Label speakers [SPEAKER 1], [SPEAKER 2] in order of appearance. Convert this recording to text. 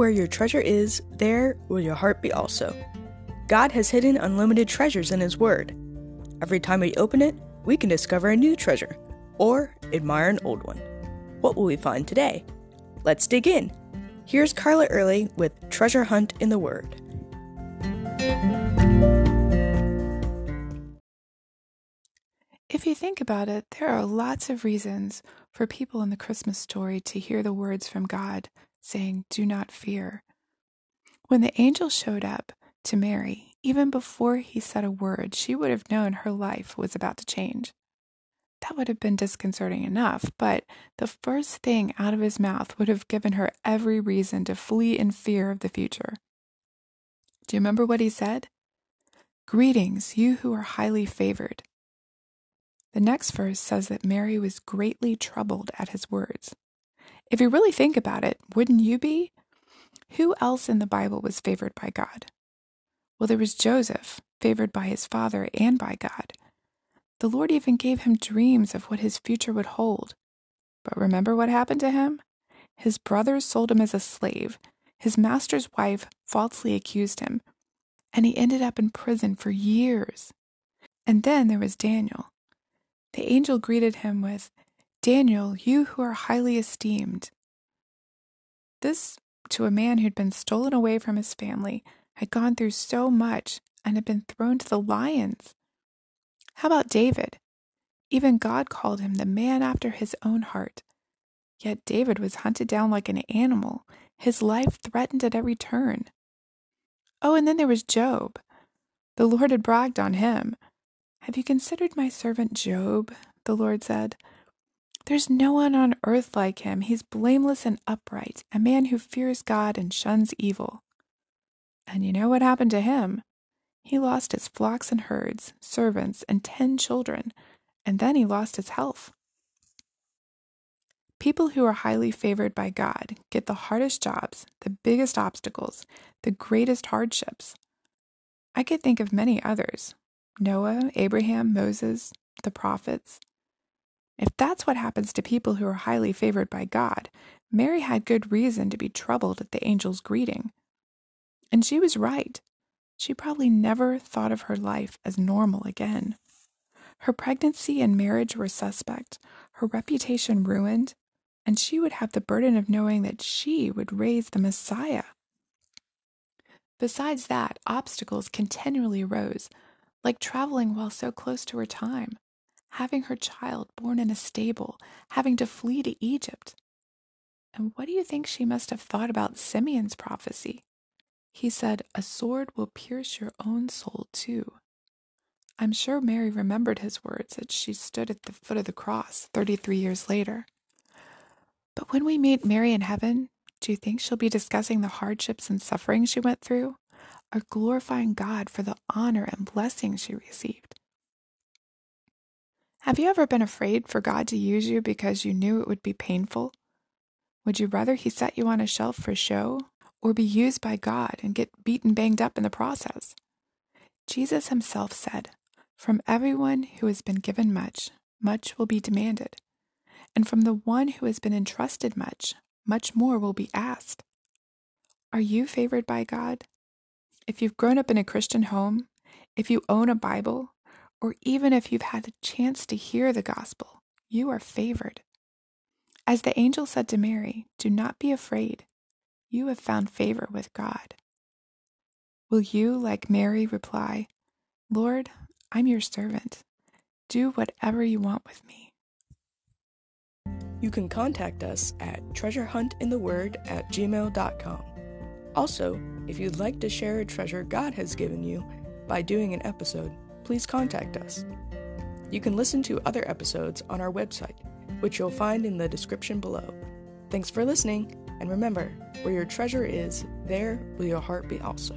[SPEAKER 1] Where your treasure is, there will your heart be also. God has hidden unlimited treasures in His Word. Every time we open it, we can discover a new treasure or admire an old one. What will we find today? Let's dig in. Here's Carla Early with Treasure Hunt in the Word.
[SPEAKER 2] If you think about it, there are lots of reasons for people in the Christmas story to hear the words from God saying, Do not fear. When the angel showed up to Mary, even before he said a word, she would have known her life was about to change. That would have been disconcerting enough, but the first thing out of his mouth would have given her every reason to flee in fear of the future. Do you remember what he said? Greetings, you who are highly favored. The next verse says that Mary was greatly troubled at his words. If you really think about it, wouldn't you be? Who else in the Bible was favored by God? Well, there was Joseph, favored by his father and by God. The Lord even gave him dreams of what his future would hold. But remember what happened to him? His brothers sold him as a slave. His master's wife falsely accused him, and he ended up in prison for years. And then there was Daniel. The angel greeted him with, Daniel, you who are highly esteemed. This to a man who'd been stolen away from his family, had gone through so much, and had been thrown to the lions. How about David? Even God called him the man after his own heart. Yet David was hunted down like an animal, his life threatened at every turn. Oh, and then there was Job. The Lord had bragged on him. Have you considered my servant Job? The Lord said. There's no one on earth like him. He's blameless and upright, a man who fears God and shuns evil. And you know what happened to him? He lost his flocks and herds, servants, and ten children, and then he lost his health. People who are highly favored by God get the hardest jobs, the biggest obstacles, the greatest hardships. I could think of many others Noah, Abraham, Moses, the prophets. If that's what happens to people who are highly favored by God, Mary had good reason to be troubled at the angel's greeting. And she was right. She probably never thought of her life as normal again. Her pregnancy and marriage were suspect, her reputation ruined, and she would have the burden of knowing that she would raise the Messiah. Besides that, obstacles continually arose, like traveling while so close to her time, having her child born in a stable, having to flee to Egypt. And what do you think she must have thought about Simeon's prophecy? He said, A sword will pierce your own soul too. I'm sure Mary remembered his words as she stood at the foot of the cross 33 years later. But when we meet Mary in heaven, do you think she'll be discussing the hardships and suffering she went through? Or glorifying God for the honor and blessing she received? Have you ever been afraid for God to use you because you knew it would be painful? Would you rather He set you on a shelf for show or be used by God and get beaten banged up in the process? Jesus Himself said, From everyone who has been given much, much will be demanded. And from the one who has been entrusted much, much more will be asked. Are you favored by God? If you've grown up in a Christian home, if you own a Bible, or even if you've had a chance to hear the gospel, you are favored. As the angel said to Mary, do not be afraid. You have found favor with God. Will you, like Mary, reply, Lord, I'm your servant. Do whatever you want with me.
[SPEAKER 1] You can contact us at treasurehuntintheword at gmail.com. Also, if you'd like to share a treasure God has given you by doing an episode, please contact us. You can listen to other episodes on our website, which you'll find in the description below. Thanks for listening, and remember, where your treasure is, there will your heart be also.